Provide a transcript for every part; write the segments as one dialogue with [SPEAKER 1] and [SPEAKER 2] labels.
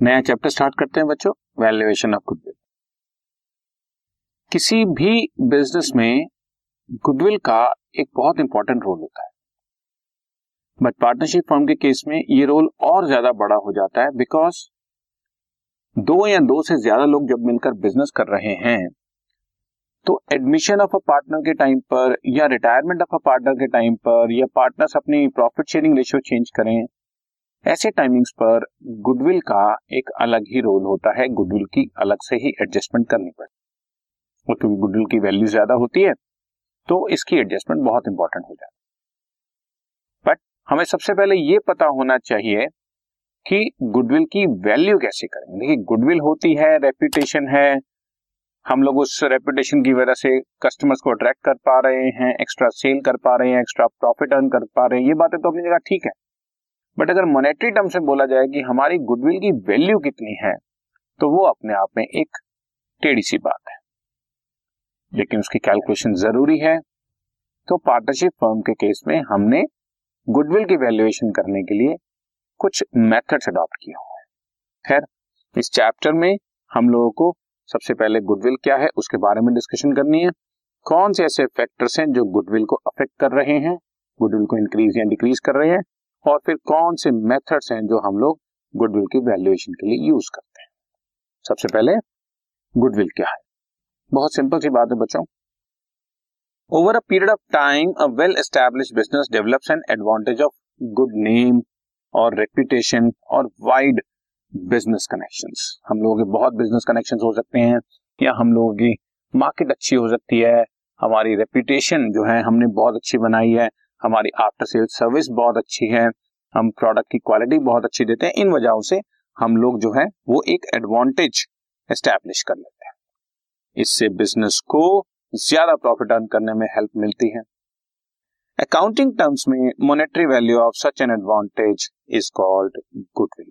[SPEAKER 1] नया chapter start करते हैं बच्चों वैल्यूएशन ऑफ़ गुडविल किसी भी बिज़नेस में गुडविल का एक बहुत इंपॉर्टेंट रोल होता है। बट पार्टनरशिप फर्म के केस में ये रोल और ज़्यादा बड़ा हो जाता है बिकॉज़ दो या दो से ज़्यादा लोग जब मिलकर बिज़नेस कर रहे हैं तो एडमिशन ऑफ़ अ पार्टनर के टाइम पर या रिटायरमेंट ऑफ़ अ पार्टनर के टाइम पर या पार्टनर्स अपनी प्रॉफिट शेयरिंग रेशियो चेंज करें ऐसे टाइमिंग्स पर गुडविल का एक अलग ही रोल होता है। गुडविल की अलग से ही एडजस्टमेंट करनी पड़ती है। क्योंकि गुडविल की वैल्यू ज़्यादा होती है तो इसकी एडजस्टमेंट बहुत इंपॉर्टेंट हो जाती है। बट हमें सबसे पहले ये पता होना चाहिए कि गुडविल की वैल्यू कैसे करें देखिए गुडविल होती है रेपुटेशन है। हम लोग उस रेपुटेशन की वजह से कस्टमर्स को अट्रैक्ट कर पा रहे हैं एक्स्ट्रा सेल कर पा रहे हैं एक्स्ट्रा प्रॉफिट अर्न कर पा रहे हैं। ये बातें तो अपनी जगह ठीक है। बट अगर मोनेटरी टर्म से बोला जाए कि हमारी गुडविल की वैल्यू कितनी है तो वो अपने आप में एक टेढ़ी सी बात है। लेकिन उसकी कैलकुलेशन ज़रूरी है। तो पार्टनरशिप फर्म के केस में हमने गुडविल की वैल्यूएशन करने के लिए कुछ मेथड्स अडॉप्ट किया हुआ है। खैर, इस चैप्टर में हम लोगों को सबसे पहले गुडविल क्या है, उसके बारे में डिस्कशन करनी है। कौन से ऐसे फैक्टर्स हैं जो गुडविल को अफेक्ट कर रहे हैं गुडविल को इंक्रीज या डिक्रीज कर रहे हैं और फिर कौन से मेथड्स हैं जो हम लोग गुडविल की वैल्यूएशन के लिए यूज़ करते हैं? सबसे पहले गुडविल क्या है? बहुत सिंपल सी बात है बच्चों। Over a period of time a well establish business develops an advantage of good name और रेप्यूटेशन और वाइड बिज़नेस कनेक्शन हम लोगों के बहुत बिज़नेस कनेक्शन हो सकते हैं, या हम लोगों की मार्केट अच्छी हो सकती है, हमारी रेप्यूटेशन जो है हमने बहुत अच्छी बनाई है हमारी आफ्टर सेल सर्विस बहुत अच्छी है, हम प्रोडक्ट की क्वालिटी बहुत अच्छी देते हैं, इन वजहों से हम लोग जो है, वो एक एडवांटेज एस्टैब्लिश कर लेते हैं। इससे बिज़नेस को ज़्यादा प्रॉफिट अर्न करने में हेल्प मिलती है। अकाउंटिंग टर्म्स में monetary value of such an advantage is called goodwill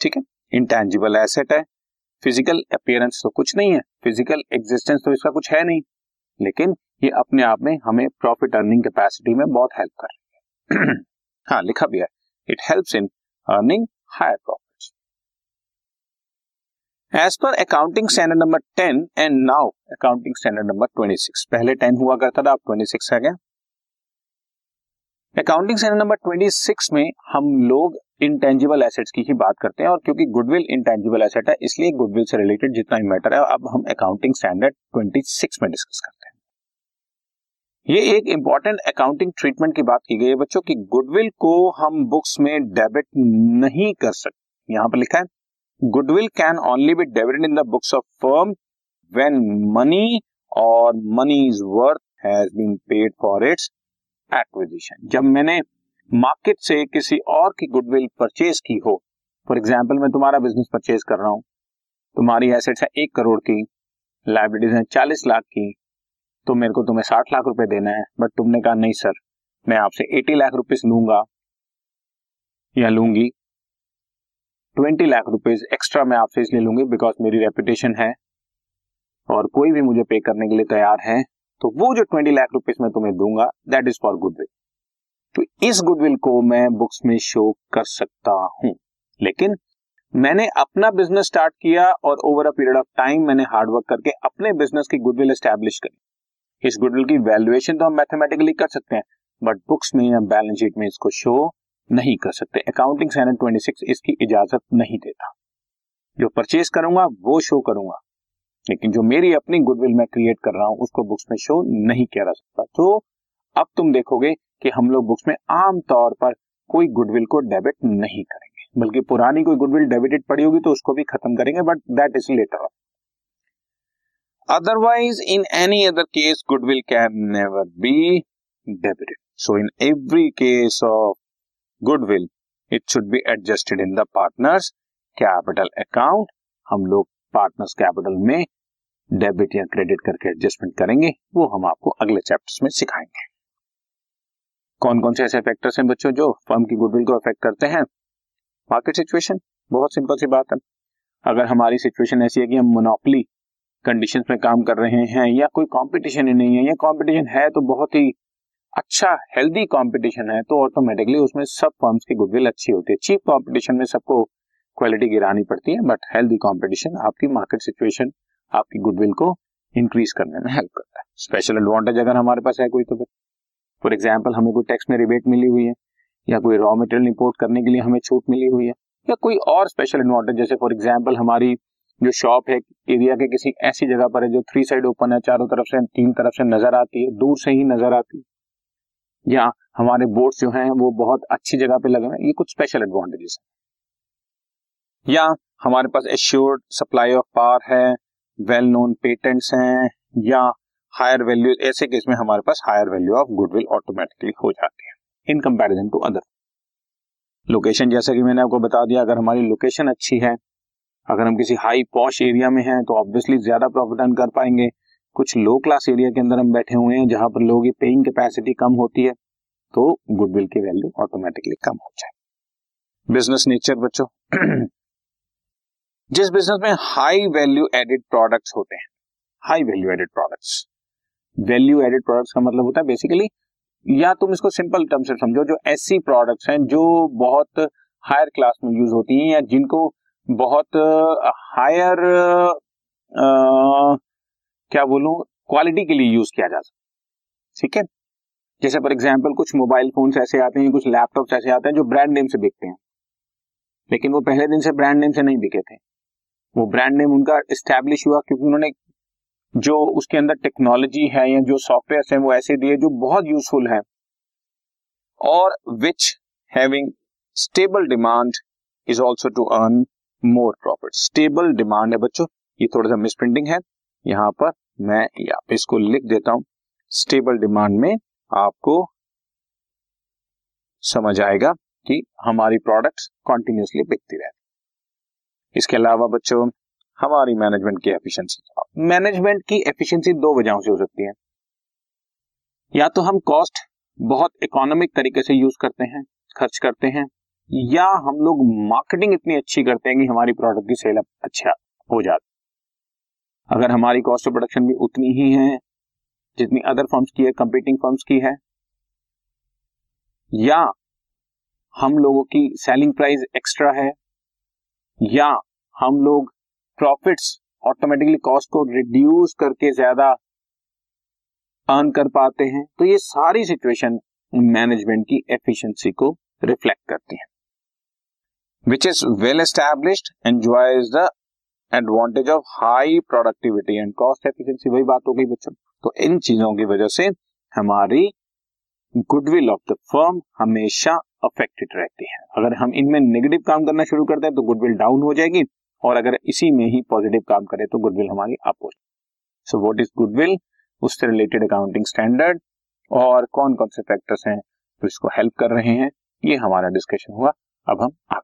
[SPEAKER 1] ठीक है? इंटेंजिबल एसेट है। फ़िज़िकल अपियरेंस तो कुछ नहीं है। फ़िज़िकल एग्जिस्टेंस तो इसका कुछ है नहीं। लेकिन ये अपने आप में हमें प्रॉफिट अर्निंग कैपेसिटी में बहुत हेल्प कर रही है। हाँ लिखा भी है। It helps in earning higher profit as पर accounting standard number ten and now accounting standard number twenty six पहले टेन हुआ करता था, अब ट्वेंटी सिक्स आ गया accounting standard number twenty six में हम लोग इंटेंजिबल एसेट्स की ही बात करते हैं और क्योंकि गुडविल इंटेंजिबल एसेट है, इसलिए गुडविल से रिलेटेड जितना ही मैटर है, अब हम अकाउंटिंग स्टैंडर्ड ट्वेंटी सिक्स में डिस्कस करते हैं। ये एक इंपॉर्टेंट अकाउंटिंग ट्रीटमेंट की बात की गई है बच्चों की गुडविल को हम बुक्स में डेबिट नहीं कर सकते यहाँ पर लिखा है, goodwill can only be debited in the books of firm when money और money is worth has been paid for its acquisition जब मैंने मार्केट से किसी और की गुडविल परचेज की हो फॉर एग्ज़ाम्पल मैं तुम्हारा बिज़नेस परचेज कर रहा हूँ, तुम्हारी एसेट्स है एक करोड़ की लाइबिलिटीज है चालीस लाख की तो मेरे को तुम्हें साठ लाख रुपए देना है। बट तुमने कहा, नहीं सर मैं आपसे एटी लाख रुपीज़ लूँगा। या लूँगी। ट्वेंटी लाख रुपीज़ एक्स्ट्रा मैं आपसे इसलिए लूँगी बिकॉज़ मेरी रेपुटेशन है और कोई भी मुझे पे करने के लिए तैयार है तो वो जो ट्वेंटी लाख रुपीज़ मैं तुम्हें दूँगा दैट इज़ फॉर गुडविल तो इस गुडविल को मैं बुक्स में शो कर सकता हूँ। लेकिन मैंने अपना बिज़नेस स्टार्ट किया और over a period of time मैंने हार्डवर्क करके अपने बिज़नेस की गुडविल एस्टेब्लिश करी। इस गुडविल की वैल्यूएशन तो हम मैथमेटिकली कर सकते हैं बट बुक्स में या बैलेंस शीट में इसको शो नहीं कर सकते। अकाउंटिंग स्टैंडर्ड 26 इसकी इजाज़त नहीं देता। जो परचेज करूँगा, वो शो करूँगा। लेकिन जो मेरी अपनी गुडविल मैं क्रिएट कर रहा हूँ, उसको बुक्स में शो नहीं किया जा सकता। तो अब तुम देखोगे कि हम लोग बुक्स में आम तौर पर कोई गुडविल को डेबिट नहीं करेंगे। बल्कि पुरानी कोई गुडविल डेबिटेड पड़ी होगी तो उसको भी खत्म करेंगे but that is later on Otherwise, in any other case, goodwill can never be debited. So, in every case of goodwill, it should be adjusted in the partner's capital account. हम लोग partners capital में debit या credit करके adjustment करेंगे वो हम आपको अगले चैप्टर्स में सिखाएँगे कौन कौन से ऐसे फैक्टर्स हैं बच्चों जो फर्म की गुडविल को अफेक्ट करते हैं मार्केट सिचुएशन बहुत सिंपल सी बात है अगर हमारी सिचुएशन ऐसी है कि हम मोनोपली कंडीशन में काम कर रहे हैं या कोई कॉम्पिटिशन ही नहीं है। या कॉम्पिटिशन है तो बहुत ही अच्छा हेल्दी कंपटीशन है तो ऑटोमेटिकली उसमें सब फर्म्स की गुडविल अच्छी होती है। चीप कंपटीशन में सबको क्वालिटी गिरानी पड़ती है बट हेल्दी कॉम्पिटिशन आपकी मार्केट सिचुएशन आपकी गुडविल को इंक्रीज करने में हेल्प करता है। स्पेशल एडवांटेज अगर हमारे पास है कोई तो फिर। फॉर एग्ज़ाम्पल हमें कोई टैक्स में रिबेट मिली हुई है, या कोई रॉ मटेरियल इंपोर्ट करने के लिए हमें छूट मिली हुई है, या कोई और स्पेशल एडवांटेज जैसे फॉर एग्ज़ाम्पल हमारी जो शॉप है एरिया के किसी ऐसी जगह पर है जो थ्री साइड ओपन है, चारों तरफ़ से, तीन तरफ़ से नज़र आती है, दूर से ही नज़र आती है। या हमारे बोर्ड्स जो हैं, वो बहुत अच्छी जगह पे लगे हैं। ये कुछ स्पेशल एडवांटेजेस है। या हमारे पास एश्योर्ड सप्लाई ऑफ़ पावर है वेल नोन पेटेंट्स हैं, या हायर वैल्यू ऐसे केस में हमारे पास higher value of goodwill automatically हो जाती है in comparison to other location जैसा कि मैंने आपको बता दिया, अगर हमारी लोकेशन अच्छी है अगर हम किसी हाई पॉश एरिया में हैं तो ऑब्वियसली ज़्यादा प्रॉफिट अर्न कर पाएँगे। कुछ लो क्लास एरिया के अंदर हम बैठे हुए हैं, जहाँ पर लोगों की पेइंग कैपेसिटी कम होती है तो गुडविल की वैल्यू ऑटोमेटिकली कम हो जाए। बिज़नेस नेचर बच्चों। जिस बिज़नेस में हाई वैल्यू एडेड प्रोडक्ट्स होते हैं high value added products value added products का मतलब होता है बेसिकली या तुम इसको सिंपल टर्म से समझो, जो ऐसी प्रोडक्ट्स हैं, जो बहुत हायर क्लास में यूज़ होती हैं, या जिनको बहुत हायर क्या बोलूँ क्वालिटी के लिए यूज़ किया जा सकता ठीक है? जैसे फॉर एग्ज़ाम्पल कुछ मोबाइल फ़ोन ऐसे आते हैं, कुछ लैपटॉप ऐसे आते हैं जो ब्रांड नेम से बिकते हैं। लेकिन वो पहले दिन से ब्रांड नेम से नहीं बिके थे। वो ब्रांड नेम उनका स्टैब्लिश हुआ क्योंकि उन्होंने जो उसके अंदर टेक्नोलॉजी है या जो सॉफ्टवेयर है वो ऐसे दिए जो बहुत यूजफुल है। और which having stable demand is also to earn more profit stable demand है बच्चों, ये थोड़ा सा मिस प्रिंटिंग है। यहाँ पर मैं इसको लिख देता हूँ। स्टेबल डिमांड में आपको समझ आएगा कि हमारी प्रोडक्ट्स कॉन्टिन्यूसली बिकती रहती इसके अलावा बच्चों, हमारी मैनेजमेंट की एफिशिएंसी मैनेजमेंट की एफिशिएंसी दो वजहों से हो सकती है। या तो हम कॉस्ट बहुत इकोनॉमिक तरीके से यूज़ करते हैं, खर्च करते हैं या हम लोग मार्केटिंग इतनी अच्छी करते हैं कि हमारी प्रोडक्ट की सेल अच्छा हो जाती अगर हमारी कॉस्ट ऑफ़ प्रोडक्शन भी उतनी ही है, जितनी अदर फर्म्स की है कंपीटिंग फर्म्स की है, या हम लोगों की सेलिंग प्राइस एक्स्ट्रा है, या हम लोग प्रॉफिट्स ऑटोमेटिकली कॉस्ट को रिड्यूस करके ज़्यादा अर्न कर पाते हैं तो ये सारी सिचुएशन मैनेजमेंट की एफिशिएंसी को रिफ्लेक्ट करती है। Which is well established enjoys the advantage of high productivity and cost efficiency वही बात हो गई बच्चों। तो इन चीज़ों की वजह से हमारी गुडविल ऑफ़ द फर्म हमेशा अफेक्टेड रहती है। अगर हम इनमें नेगेटिव काम करना शुरू करते हैं तो गुडविल डाउन हो जाएगी और अगर इसी में ही पॉजिटिव काम करें तो गुडविल हमारी अप हो जाएगी। सो व्हाट इज़ गुडविल उससे रिलेटेड अकाउंटिंग स्टैंडर्ड और कौन कौन से फैक्टर्स हैं जो तो इसको हेल्प कर रहे हैं, ये हमारा डिस्कशन हुआ। अब हम आगे।